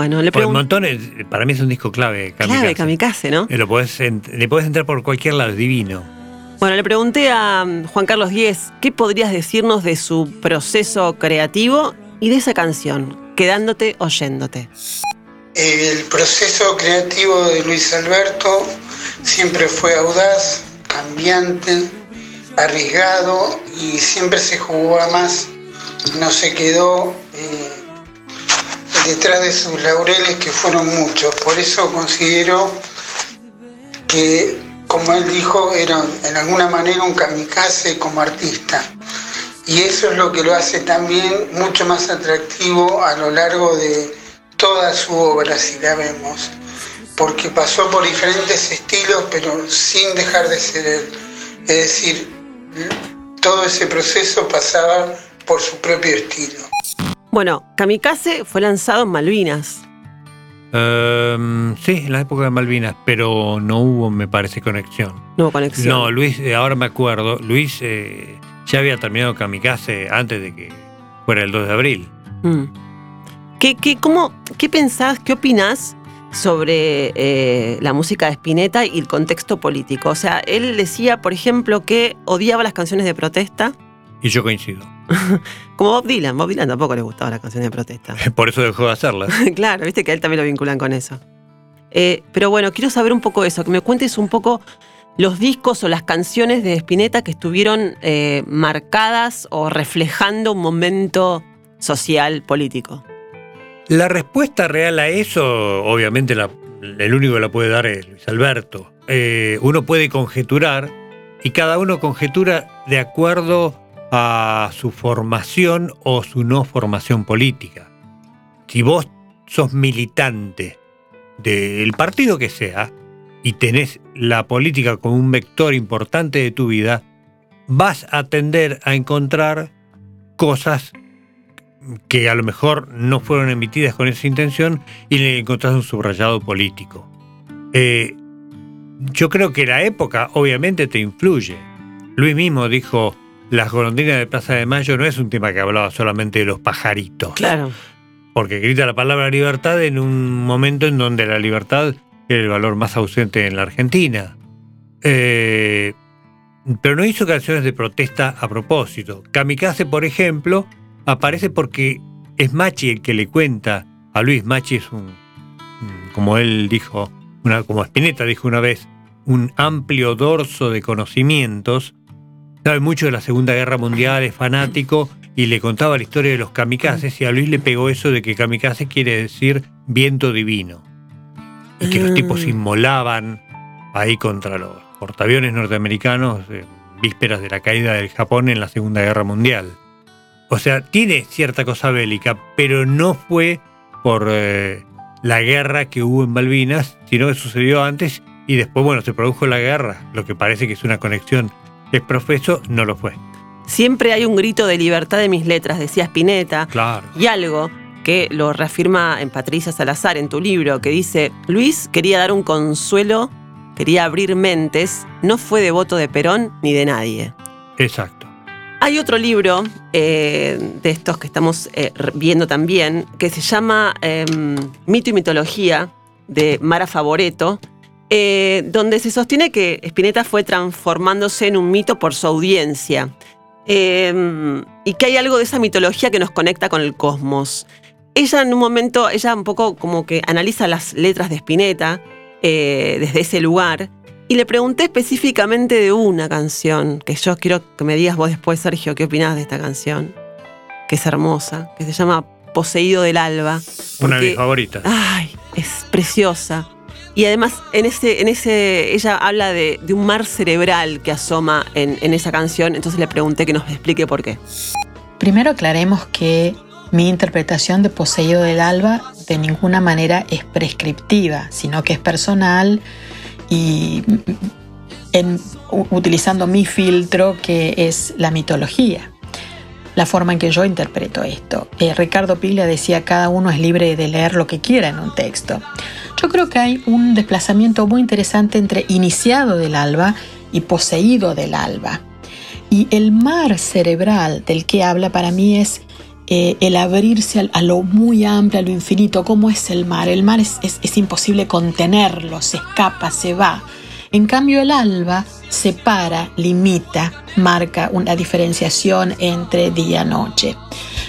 Bueno, le Por montones, para mí es un disco clave. Kamikaze. Clave, kamikaze, ¿no? Lo podés le podés entrar por cualquier lado, es divino. Bueno, le pregunté a mm, Juan Carlos Díez, ¿qué podrías decirnos de su proceso creativo y de esa canción, quedándote oyéndote? El proceso creativo de Luis Alberto siempre fue audaz, cambiante, arriesgado y siempre se jugó a más. No se quedó eh, detrás de sus laureles, que fueron muchos. Por eso considero que, como él dijo, era en alguna manera un kamikaze como artista. Y eso es lo que lo hace también mucho más atractivo a lo largo de toda su obra, si la vemos. Porque pasó por diferentes estilos, pero sin dejar de ser él. Es decir, todo ese proceso pasaba por su propio estilo. Bueno, Kamikaze fue lanzado en Malvinas. Ehm, sí, en la época de Malvinas, pero no hubo, me parece, conexión. No hubo conexión. No, Luis, eh, ahora me acuerdo, Luis eh, ya había terminado Kamikaze antes de que fuera el 2 de abril. Mm. ¿Qué, qué, cómo, ¿Qué pensás, qué opinás sobre eh, la música de Spinetta y el contexto político? O sea, él decía, por ejemplo, que odiaba las canciones de protesta Y yo coincido. Como Bob Dylan. Bob Dylan tampoco le gustaba la canción de protesta. Por eso dejó de hacerla. claro, viste que a él también lo vinculan con eso. Eh, pero bueno, quiero saber un poco eso, que me cuentes un poco los discos o las canciones de Spinetta que estuvieron eh, marcadas o reflejando un momento social, político. La respuesta real a eso, obviamente el único que la puede dar es Luis Alberto. Eh, uno puede conjeturar y cada uno conjetura de acuerdo a su formación o su no formación política. Si vos sos militante del partido que sea y tenés la política como un vector importante de tu vida, vas a tender a encontrar cosas que a lo mejor no fueron emitidas con esa intención y le encontrás un subrayado político. Eh, yo creo que la época obviamente te influye. Luis mismo dijo, las golondrinas de Plaza de Mayo no es un tema que hablaba solamente de los pajaritos. Claro porque grita la palabra libertad en un momento en donde la libertad era el valor más ausente en la Argentina. Eh, pero no hizo canciones de protesta a propósito. Kamikaze, por ejemplo, aparece porque es Machi el que le cuenta a Luis. Machi es un, como él dijo, una, como Spinetta dijo una vez, un amplio dorso de conocimientos. Sabe mucho de la Segunda Guerra Mundial, es fanático y le contaba la historia de los kamikazes y a Luis le pegó eso de que kamikaze quiere decir viento divino. Y que los tipos Ah. inmolaban ahí contra los portaaviones norteamericanos en vísperas de la caída del Japón en la Segunda Guerra Mundial. O sea, tiene cierta cosa bélica, pero no fue por eh, la guerra que hubo en Malvinas, sino que sucedió antes y después, bueno, se produjo la guerra, lo que parece que es una conexión es profeso, no lo fue. Siempre hay un grito de libertad de mis letras, decía Spinetta. Claro. Y algo que lo reafirma en Patricia Salazar en tu libro, que dice, Luis quería dar un consuelo, quería abrir mentes, no fue devoto de Perón ni de nadie. Exacto. Hay otro libro eh, de estos que estamos eh, viendo también, que se llama eh, Mito y Mitología, de Mara Favoreto, eh, donde se sostiene que Spinetta fue transformándose en un mito por su audiencia. Eh, y que hay algo de esa mitología que nos conecta con el cosmos. Ella en un momento, ella un poco como que analiza las letras de Spinetta eh, desde ese lugar y le pregunté específicamente de una canción, que yo quiero que me digas vos después, Sergio, qué opinás de esta canción, que es hermosa, que se llama Poseído del Alba. Una de mis favoritas. Ay, es preciosa. Y además, en ese, en ese, ella habla de, un mar cerebral que asoma en, en esa canción. Entonces le pregunté que nos explique por qué. Primero aclaremos que mi interpretación de Poseído del Alba de ninguna manera es prescriptiva, sino que es personal y en- u- utilizando mi filtro que es la mitología, la forma en que yo interpreto esto. Eh, Ricardo Piglia decía cada uno es libre de leer lo que quiera en un texto. Yo creo que hay un desplazamiento muy interesante entre iniciado del alba y poseído del alba. Y el mar cerebral del que habla para mí es eh, el abrirse a lo muy amplio, a lo infinito. ¿Cómo es el mar? El mar es- es imposible contenerlo, se escapa, se va. En cambio el alba separa, limita, marca una diferenciación entre día-noche.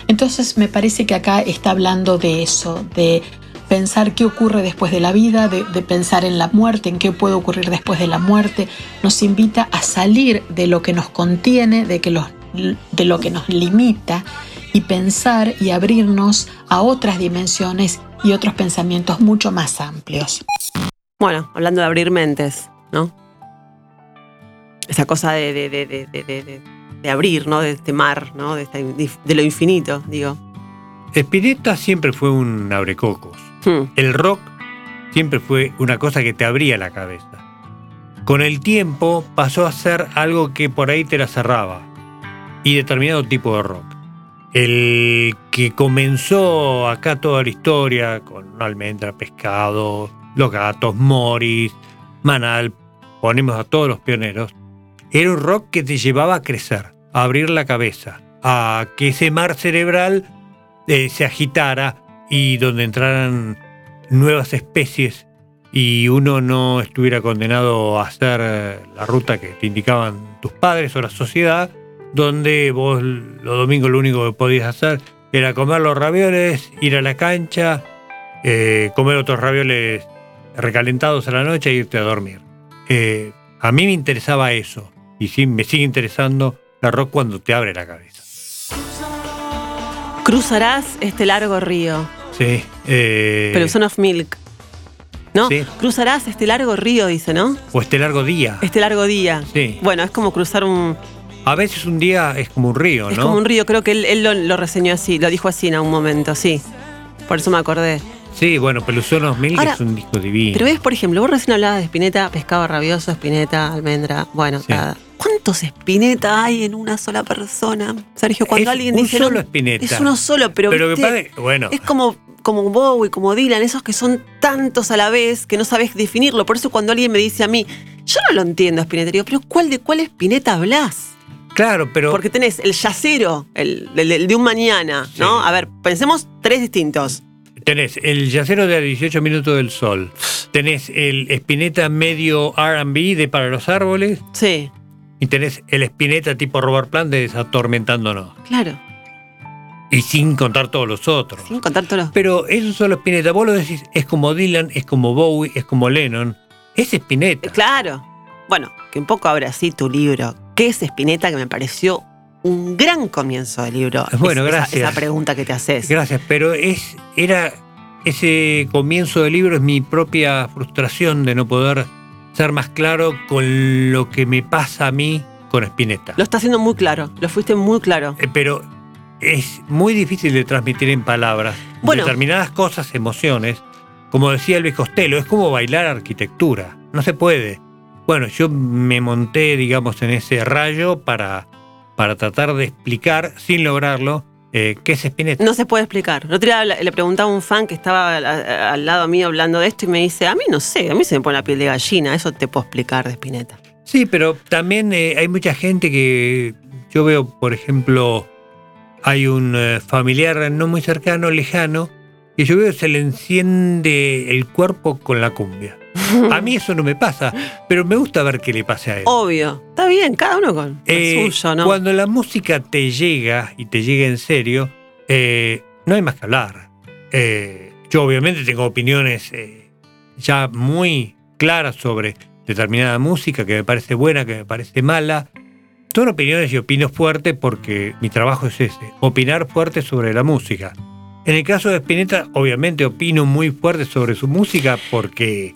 Entonces me parece que acá está hablando de eso, de pensar qué ocurre después de la vida, de, de pensar en la muerte, en qué puede ocurrir después de la muerte, nos invita a salir de lo que nos contiene, de, que los- de lo que nos limita y pensar y abrirnos a otras dimensiones y otros pensamientos mucho más amplios. Bueno, hablando de abrir mentes, ¿no? Esa cosa de, de, de, de, abrir, ¿no? De este mar, ¿no? De, de lo infinito, digo. Spinetta siempre fue un abrecocos. Hmm. El rock siempre fue una cosa que te abría la cabeza. Con el tiempo pasó a ser algo que por ahí te la cerraba. Y determinado tipo de rock. El que comenzó acá toda la historia con almendra, pescado, los gatos, Morris, Manal, ponemos a todos los pioneros, era un rock que te llevaba a crecer, a abrir la cabeza, a que ese mar cerebral eh, se agitara y donde entraran nuevas especies y uno no estuviera condenado a hacer eh, la ruta que te indicaban tus padres o la sociedad, donde vos los domingos lo único que podías hacer era comer los ravioles, ir a la cancha, eh, comer otros ravioles recalentados a la noche e irte a dormir. Eh, a mí me interesaba eso y sí, me sigue interesando la rock cuando te abre la cabeza. Cruzarás este largo río. Sí. Eh, Pero Son of Milk. ¿No? Sí. Cruzarás este largo río, dice, ¿no? o este largo día. Este largo día. Sí. Bueno, es como cruzar un. A veces un día es como un río, Es ¿no? como un río, creo que él, él lo, lo reseñó así, lo dijo así en algún momento, sí. Por eso me acordé. Sí, bueno, Peluzón 2000 Ahora, es un disco divino. Pero ves, por ejemplo, vos recién hablabas de espineta, pescado rabioso, espineta, almendra. Bueno, Sí. cada- ¿cuántos espineta hay en una sola persona? Sergio, cuando Es alguien un dice. solo no, Spinetta. Es uno solo, pero. Pero que padre- bueno, Es como, como Bowie, como Dylan, esos que son tantos a la vez que no sabes definirlo. Por eso cuando alguien me dice a mí, yo no lo entiendo, Spinetta, digo, pero ¿cuál de cuál Spinetta hablas? claro, pero Porque tenés el yacero, el, el- el de un mañana, ¿no? A ver, pensemos tres distintos. Tenés el yacero de a 18 minutos del sol, tenés el Spinetta medio R&B de Para los Árboles Sí, y tenés el Spinetta tipo Robert Plant de Desatormentándonos. claro, Y sin contar todos los otros. sin contar todos los... Pero es un solo Spinetta. Vos lo decís, es como Dylan, es como Bowie, es como Lennon. Es Spinetta. Claro. Bueno, que un poco ahora sí tu libro. ¿Qué es Spinetta? Que me pareció un gran comienzo del libro. Bueno, Es- esa- gracias. Esa, pregunta que te haces. Gracias, pero es era ese comienzo del libro es mi propia frustración de no poder ser más claro con lo que me pasa a mí con Spinetta. Lo está haciendo muy claro. Lo fuiste muy claro. Eh, Pero es muy difícil de transmitir en palabras Bueno. determinadas cosas, emociones. Como decía Luis Costello, es como bailar arquitectura. No se puede. Bueno, yo me monté, digamos, en ese rayo para, para tratar de explicar, sin lograrlo, eh, qué es Spinetta. No se puede explicar. El otro día le preguntaba a un fan que estaba al, al lado mío hablando de esto y me dice, a mí no sé, a mí se me pone la piel de gallina, eso te puedo explicar de Spinetta. Sí, pero también eh, hay mucha gente que yo veo, por ejemplo, hay un eh, familiar no muy cercano, lejano, y yo veo que se le enciende el cuerpo con la cumbia. A mí eso no me pasa, pero me gusta ver qué le pasa a él. Obvio. Está bien, cada uno con Eh, suyo, ¿no? Cuando la música te llega y te llega en serio, eh, no hay más que hablar. Eh, yo obviamente tengo opiniones eh, ya muy claras sobre determinada música que me parece buena, que me parece mala. Son opiniones y opino fuerte porque mi trabajo es ese, opinar fuerte sobre la música. En el caso de Spinetta, obviamente opino muy fuerte sobre su música porque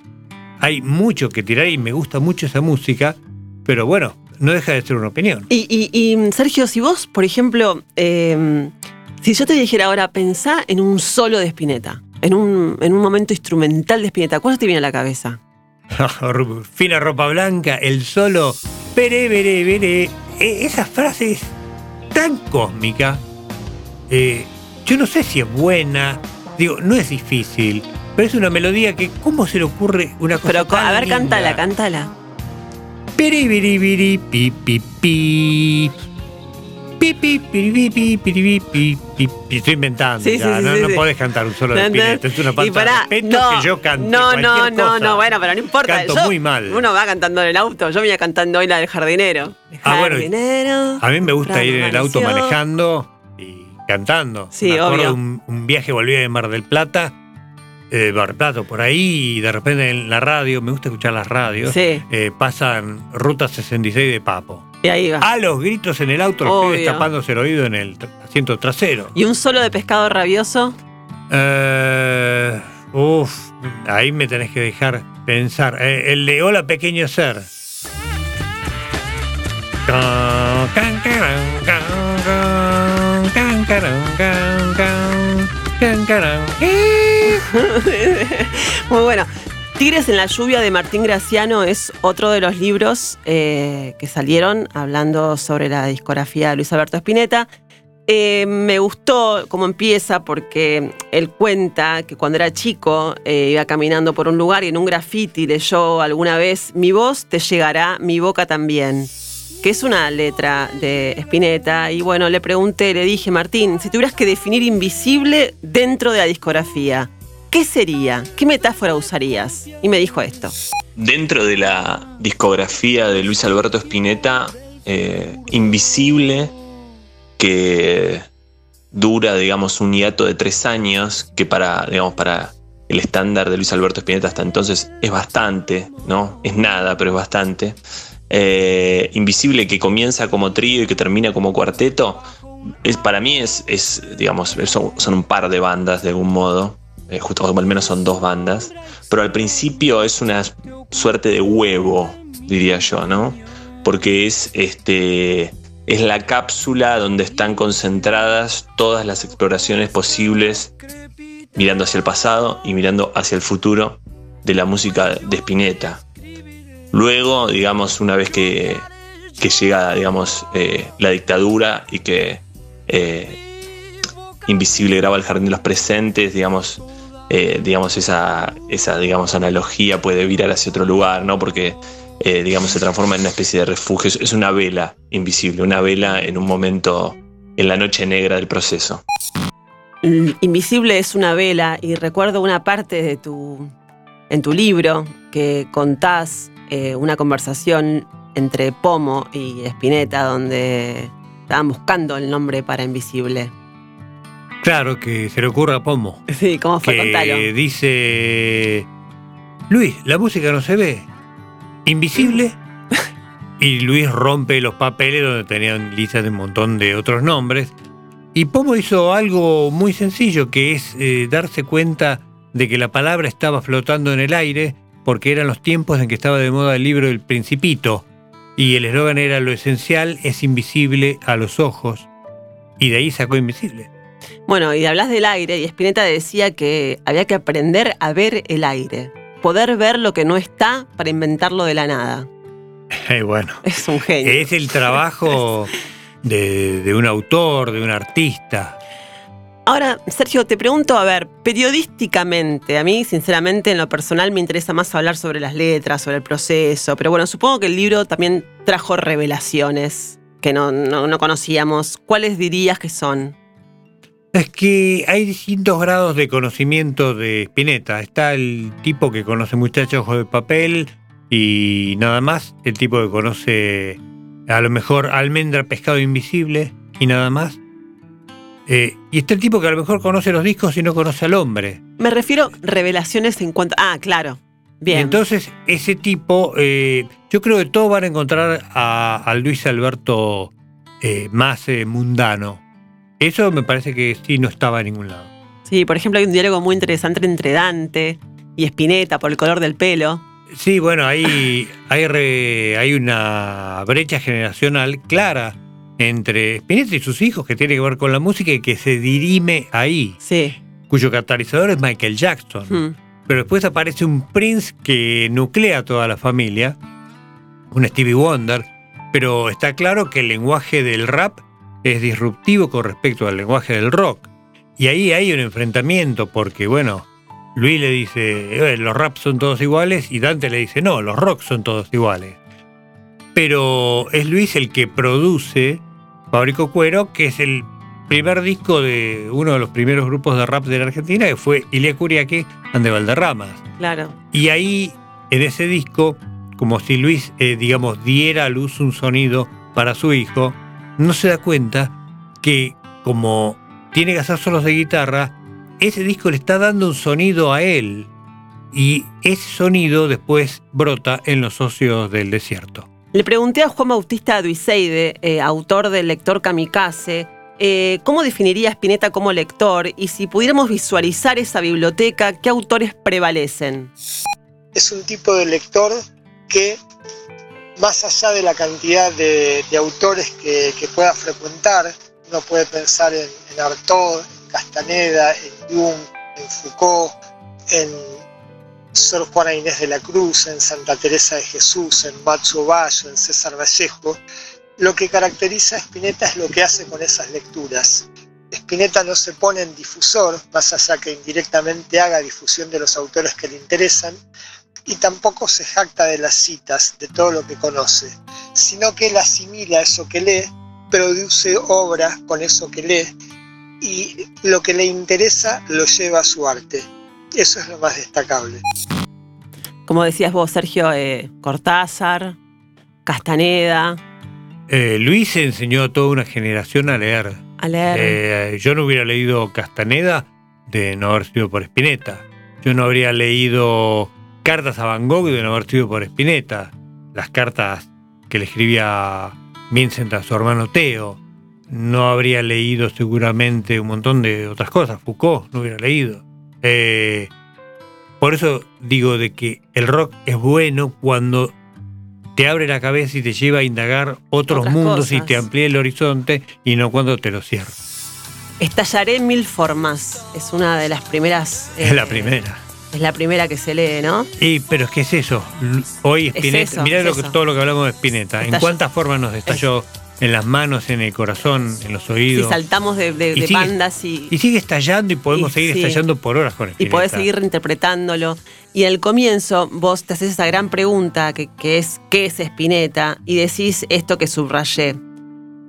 hay mucho que tirar y me gusta mucho esa música, pero bueno, no deja de ser una opinión. Y, y- y, Sergio, si vos, por ejemplo, eh, si yo te dijera ahora, pensá en un solo de Spinetta, en un, en un momento instrumental de Spinetta, ¿cuál te viene a la cabeza? Fina ropa blanca, el solo, veré, veré, veré. E- esa frase es tan cósmica. Eh, yo no sé si es buena, digo, no es difícil, pero es una melodía que, ¿cómo se le ocurre una cosa Pero, tan a ver, linda? cántala, cántala. Piri, biri, biri, pi, pi, pi. Pi, pi, pi, pi, piri, pi, pi, pi. Estoy inventando. Sí, ya, sí, no sí, no sí. podés cantar un solo de. Spinetta. Es una falta pará, de respeto no, que yo cante No, no, no, cosa. no, bueno, pero no importa. Canto Yo- muy mal. Uno va cantando en el auto. Yo venía cantando hoy la del jardinero. Ah, bueno, Jardinero. A mí me gusta ir en el auto manejando y cantando. Sí, me acuerdo obvio. de un, un viaje volví de Mar del Plata, eh, Plata por ahí, y de repente en la radio, me gusta escuchar las radios, Sí, eh, pasan Ruta 66 de Papo. y ahí va. A los gritos en el auto, los pibes tapándose el oído en el asiento trasero. ¿Y un solo de pescado rabioso? Eh, uf, ahí me tenés que dejar pensar. Eh, el de Hola Pequeño Ser. Muy bueno. Tigres en la lluvia de Martín Graciano es otro de los libros eh, que salieron hablando sobre la discografía de Luis Alberto Spinetta. Eh, me gustó cómo empieza porque él cuenta que cuando era chico eh, iba caminando por un lugar y en un graffiti leyó alguna vez Mi voz te llegará, mi boca también, que es una letra de Spinetta. Y bueno, le pregunté, le dije, Martín, si tuvieras que definir invisible dentro de la discografía, ¿qué sería? ¿Qué metáfora usarías? Y me dijo esto. Dentro de la discografía de Luis Alberto Spinetta, eh, invisible que dura, digamos, un hiato de tres años, que para, digamos, para el estándar de Luis Alberto Spinetta hasta entonces es bastante, ¿no? Es nada, pero es bastante. Eh, invisible que comienza como trío y que termina como cuarteto, es, para mí es, digamos, son, un par de bandas de algún modo, eh, justo al menos son dos bandas, pero al principio es una suerte de huevo, diría yo, ¿no? Porque es este es la cápsula donde están concentradas todas las exploraciones posibles mirando hacia el pasado y mirando hacia el futuro de la música de Spinetta. Luego, digamos, una vez que, que llega, digamos, eh, la dictadura y que eh, Invisible graba el Jardín de los Presentes, digamos, eh, digamos esa, esa digamos, analogía puede virar hacia otro lugar, ¿no? Porque digamos, se transforma en una especie de refugio. Es una vela invisible, una vela en un momento, en la noche negra del proceso. Invisible es una vela y recuerdo una parte de tu, en tu libro que contás eh, una conversación entre Pomo y Spinetta donde estaban buscando el nombre para Invisible. Claro, que se le ocurra a Pomo. Sí, ¿cómo fue? Que dice, Luis, la música no se ve. Invisible. y Luis rompe los papeles donde tenían listas de un montón de otros nombres. Y Pomo hizo algo muy sencillo, que es eh, darse cuenta de que la palabra estaba flotando en el aire porque eran los tiempos en que estaba de moda el libro El Principito, y el eslogan era lo esencial es invisible a los ojos, y de ahí sacó invisible. Bueno, y hablas del aire, y Spinetta decía que había que aprender a ver el aire, poder ver lo que no está para inventarlo de la nada. Eh, bueno, es un genio. Es el trabajo de, de un autor, de un artista. Ahora, Sergio, te pregunto, a ver, periodísticamente, a mí, sinceramente, en lo personal me interesa más hablar sobre las letras, sobre el proceso, pero bueno, supongo que el libro también trajo revelaciones que no, conocíamos. ¿Cuáles dirías que son? Es que hay distintos grados de conocimiento de Spinetta. Está el tipo que conoce muchachos de papel y nada más. El tipo que conoce a lo mejor almendra, pescado invisible y nada más. Eh, y está el tipo que a lo mejor conoce los discos y no conoce al hombre. Me refiero revelaciones en cuanto. Ah, claro. Bien. entonces, ese tipo, eh, yo creo que todos van a encontrar a, Luis Alberto eh, más mundano. Eso me parece que sí no estaba en ningún lado. Sí, por ejemplo, hay un diálogo muy interesante entre Dante y Spinetta por el color del pelo. Sí, bueno, hay, hay, hay una brecha generacional clara entre Spinetta y sus hijos, que tiene que ver con la música y que se dirime ahí. Sí. Cuyo catalizador es Michael Jackson. Hmm. Pero después aparece un Prince que nuclea a toda la familia, un Stevie Wonder, pero está claro que el lenguaje del rap es disruptivo con respecto al lenguaje del rock. Y ahí hay un enfrentamiento porque, bueno, Luis le dice, eh, los raps son todos iguales y Dante le dice, no, los rocks son todos iguales. Pero es Luis el que produce Fabrico Cuero, que es el primer disco de uno de los primeros grupos de rap de la Argentina, que fue Ilia Curiaque ande Valderramas. Claro. Y ahí, en ese disco, como si Luis, eh, digamos, diera a luz un sonido para su hijo, no se da cuenta que como tiene que hacer solos de guitarra, ese disco le está dando un sonido a él. Y ese sonido después brota en los socios del desierto. Le pregunté a Juan Bautista Duiseide, eh, autor del Lector Kamikaze, eh, cómo definiría Spinetta como lector y si pudiéramos visualizar esa biblioteca, ¿qué autores prevalecen? Es un tipo de lector que, más allá de la cantidad de, autores que, pueda frecuentar, uno puede pensar en, en Artaud, en Castaneda, en Jung, en Foucault, en Sor Juana Inés de la Cruz, en Santa Teresa de Jesús, en Matzo Bayo, en César Vallejo, lo que caracteriza a Spinetta es lo que hace con esas lecturas. Spinetta no se pone en difusor, más allá que indirectamente haga difusión de los autores que le interesan, y tampoco se jacta de las citas, de todo lo que conoce, sino que él asimila eso que lee, produce obra con eso que lee, y lo que le interesa lo lleva a su arte. Eso es lo más destacable. Como decías vos, Sergio, eh, Cortázar, Castaneda, Eh, Luis enseñó a toda una generación a leer. A leer. Eh, yo no hubiera leído Castaneda de no haber sido por Spinetta. Yo no habría leído cartas a Van Gogh de no haber sido por Spinetta. Las cartas que le escribía Vincent a su hermano Teo. No habría leído seguramente un montón de otras cosas. Foucault no hubiera leído. Eh, por eso digo de que el rock es bueno cuando te abre la cabeza y te lleva a indagar otros Otras mundos y te amplía el horizonte y no cuando te lo cierra. Estallaré en mil formas. Es una de las primeras. Es eh, la primera. Es la primera que se lee, ¿no? Y, pero es que es eso. Hoy Es Spinetta, eso, mirá es lo que, todo lo que hablamos de Spinetta. ¿En cuántas formas nos estalló? En las manos, en el corazón, en los Si oídos. saltamos de, de- Y de sigue- bandas y, y sigue estallando y podemos Y seguir sí. estallando por horas con y Spinetta. podés seguir reinterpretándolo. Y al comienzo vos te haces esa gran pregunta que, que es ¿qué es Spinetta? Y decís esto que subrayé.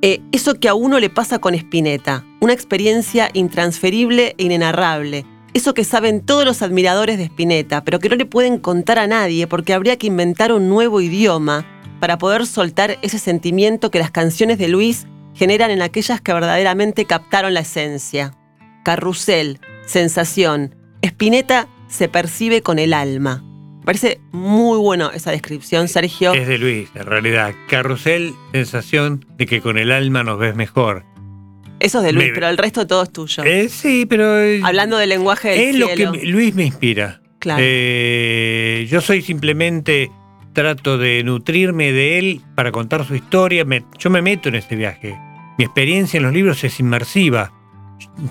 Eh, eso que a uno le pasa con Spinetta, una experiencia intransferible e inenarrable. Eso que saben todos los admiradores de Spinetta, pero que no le pueden contar a nadie porque habría que inventar un nuevo idioma para poder soltar ese sentimiento que las canciones de Luis generan en aquellas que verdaderamente captaron la esencia. Carrusel, sensación. Spinetta se percibe con el alma. Parece muy bueno esa descripción, Sergio. Es de Luis, en realidad. Carrusel, sensación de que con el alma nos ves mejor. Eso es de Luis, me- pero el resto todo es tuyo. Eh, sí, pero. eh, Hablando del lenguaje del es lo que Luis me inspira. Claro. Eh, yo soy simplemente. Trato de nutrirme de él para contar su historia. me- yo me meto en este viaje. Mi experiencia en los libros es inmersiva.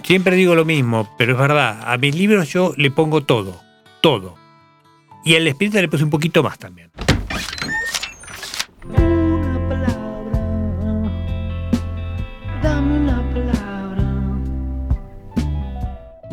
Siempre digo lo mismo, pero es verdad. A mis libros yo le pongo todo. Todo. Y al espíritu le puse un poquito más también.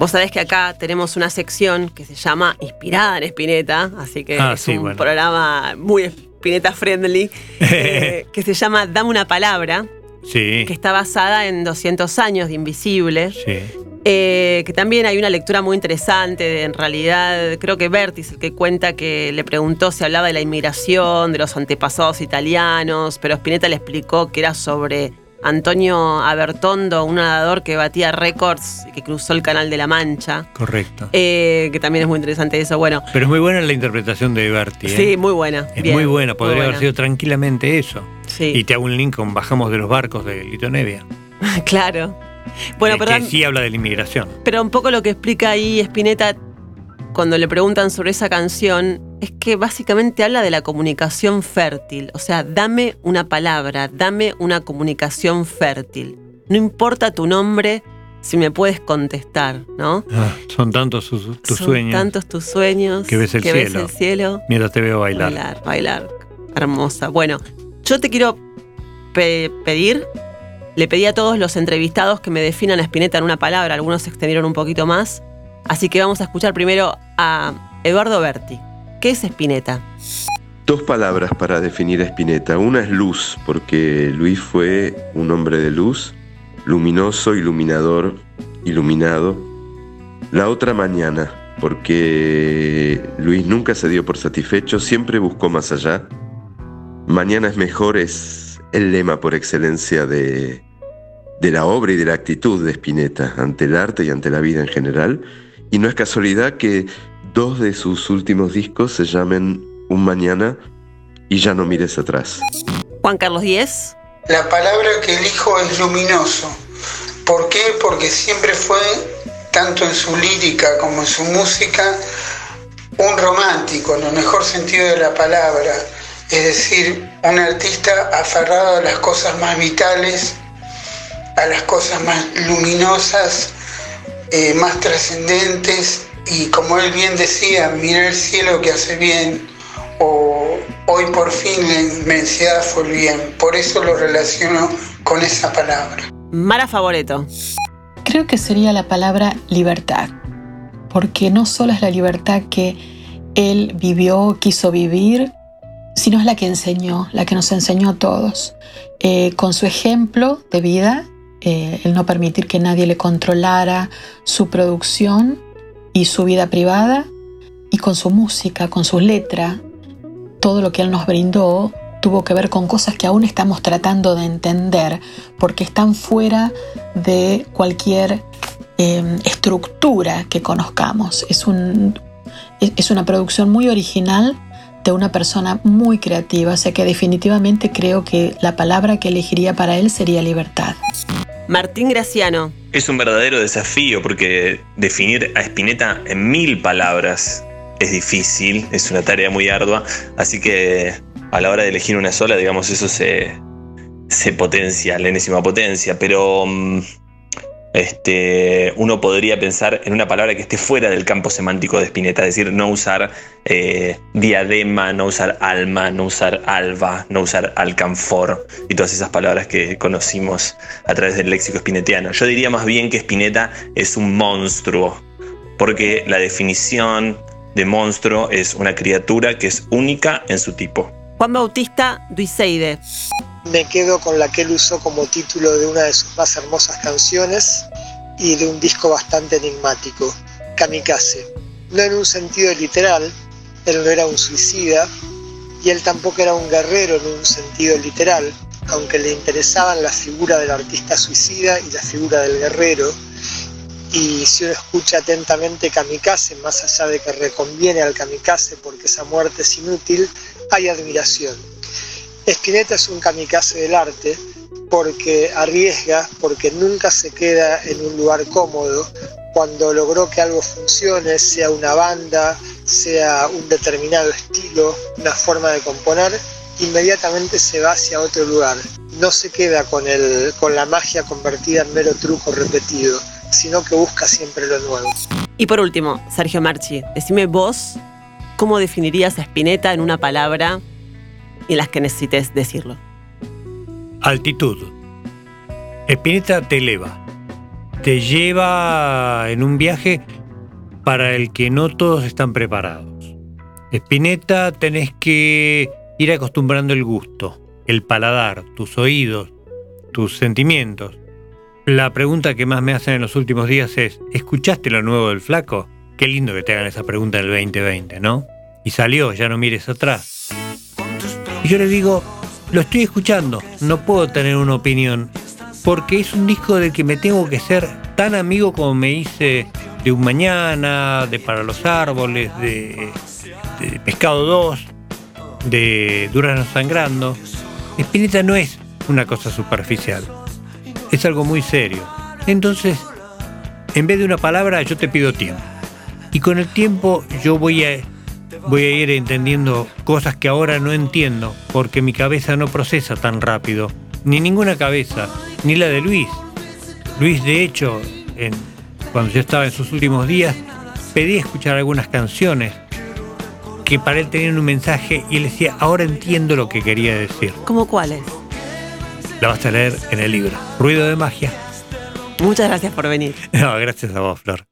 Vos sabés que acá tenemos una sección que se llama Inspirada en Spinetta, así que Ah, es sí, un bueno. programa muy Spinetta friendly, eh, que se llama Dame una palabra, Sí. que está basada en 200 años de Invisible. Sí. Eh, que también hay una lectura muy interesante, de, en realidad creo que Berti es el que cuenta que le preguntó si hablaba de la inmigración, de los antepasados italianos, pero Spinetta le explicó que era sobre Antonio Abertondo, un nadador que batía récords y que cruzó el Canal de la Mancha, Correcto. eh, que también es muy interesante eso. Bueno, Pero es muy buena la interpretación de Berti. ¿eh? sí, muy buena. Es bien, muy buena, podría muy haber sido tranquilamente eso. Sí, Y te hago un link con Bajamos de los barcos de Lito Nevia. claro. Bueno, eh, pero que sí habla de la inmigración. Pero un poco lo que explica ahí Spinetta cuando le preguntan sobre esa canción es que básicamente habla de la comunicación fértil. O sea, dame una palabra, dame una comunicación fértil. No importa tu nombre si me puedes contestar, ¿no? Ah, son tantos tus Son sueños tantos tus sueños Que ves el cielo. el cielo. mientras te veo bailar. Bailar, bailar. Hermosa. Bueno, yo te quiero pe- pedir, le pedí a todos los entrevistados que me definan a Spinetta en una palabra, algunos se extendieron un poquito más, así que vamos a escuchar primero a Eduardo Berti. ¿Qué es Spinetta? Dos palabras para definir a Spinetta. Una es luz, porque Luis fue un hombre de luz, luminoso, iluminador, iluminado. La otra mañana, porque Luis nunca se dio por satisfecho, siempre buscó más allá. Mañana es mejor es el lema por excelencia de, de la obra y de la actitud de Spinetta ante el arte y ante la vida en general. Y no es casualidad que dos de sus últimos discos se llamen Un Mañana y Ya no mires atrás. Juan Carlos Díez. La palabra que elijo es luminoso. ¿Por qué? Porque siempre fue, tanto en su lírica como en su música, un romántico, en el mejor sentido de la palabra. Es decir, un artista aferrado a las cosas más vitales, a las cosas más luminosas, eh, más trascendentes. Y como él bien decía, mirar el cielo que hace bien, o hoy por fin la inmensidad fue el bien. Por eso lo relaciono con esa palabra. Mara Favoreto. Creo que sería la palabra libertad, porque no solo es la libertad que él vivió, quiso vivir, sino es la que enseñó, la que nos enseñó a todos. Eh, con su ejemplo de vida, eh, el no permitir que nadie le controlara su producción y su vida privada, y con su música, con su letra, todo lo que él nos brindó tuvo que ver con cosas que aún estamos tratando de entender porque están fuera de cualquier eh, estructura que conozcamos. Es, un, es- es una producción muy original de una persona muy creativa, o sea que definitivamente creo que la palabra que elegiría para él sería libertad. Martín Graciano. Es un verdadero desafío porque definir a Spinetta en mil palabras es difícil, es una tarea muy ardua, así que a la hora de elegir una sola, digamos, eso se, se potencia, la enésima potencia, pero mm, este, uno podría pensar en una palabra que esté fuera del campo semántico de Spinetta, es decir, no usar eh, diadema, no usar alma, no usar alba, no usar alcanfor y todas esas palabras que conocimos a través del léxico spinetiano. Yo diría más bien que Spinetta es un monstruo, porque la definición de monstruo es una criatura que es única en su tipo. Juan Bautista Duiseide. Me quedo con la que él usó como título de una de sus más hermosas canciones y de un disco bastante enigmático, Kamikaze. No en un sentido literal, él no era un suicida y él tampoco era un guerrero en un sentido literal, aunque le interesaban la figura del artista suicida y la figura del guerrero. Y si uno escucha atentamente Kamikaze, más allá de que reconviene al Kamikaze porque esa muerte es inútil, hay admiración. Spinetta es un kamikaze del arte porque arriesga, porque nunca se queda en un lugar cómodo. Cuando logró que algo funcione, sea una banda, sea un determinado estilo, una forma de componer, inmediatamente se va hacia otro lugar. No se queda con, el, con la magia convertida en mero truco repetido, sino que busca siempre lo nuevo. Y por último, Sergio Marchi, decime vos cómo definirías a Spinetta en una palabra y las que necesites decirlo. Altitud. Spinetta te eleva. Te lleva en un viaje para el que no todos están preparados. Spinetta tenés que ir acostumbrando el gusto, el paladar, tus oídos, tus sentimientos. La pregunta que más me hacen en los últimos días es, ¿escuchaste lo nuevo del flaco? Qué lindo que te hagan esa pregunta en el 2020, ¿no? Y salió, ya no mires atrás. Y yo les digo, lo estoy escuchando, no puedo tener una opinión, porque es un disco del que me tengo que ser tan amigo como me hice de Un Mañana, de Para los Árboles, de, Pescado 2, de Durazno Sangrando. Spinetta no es una cosa superficial, es algo muy serio. Entonces, en vez de una palabra, yo te pido tiempo. Y con el tiempo yo voy a voy a ir entendiendo cosas que ahora no entiendo, porque mi cabeza no procesa tan rápido, ni ninguna cabeza, ni la de Luis. Luis, de hecho, en- cuando yo estaba en sus últimos días, pedí escuchar algunas canciones que para él tenían un mensaje y él decía, ahora entiendo lo que quería decir. ¿Cómo cuáles? La vas a leer en el libro. Ruido de magia. Muchas gracias por venir. No, gracias a vos, Flor.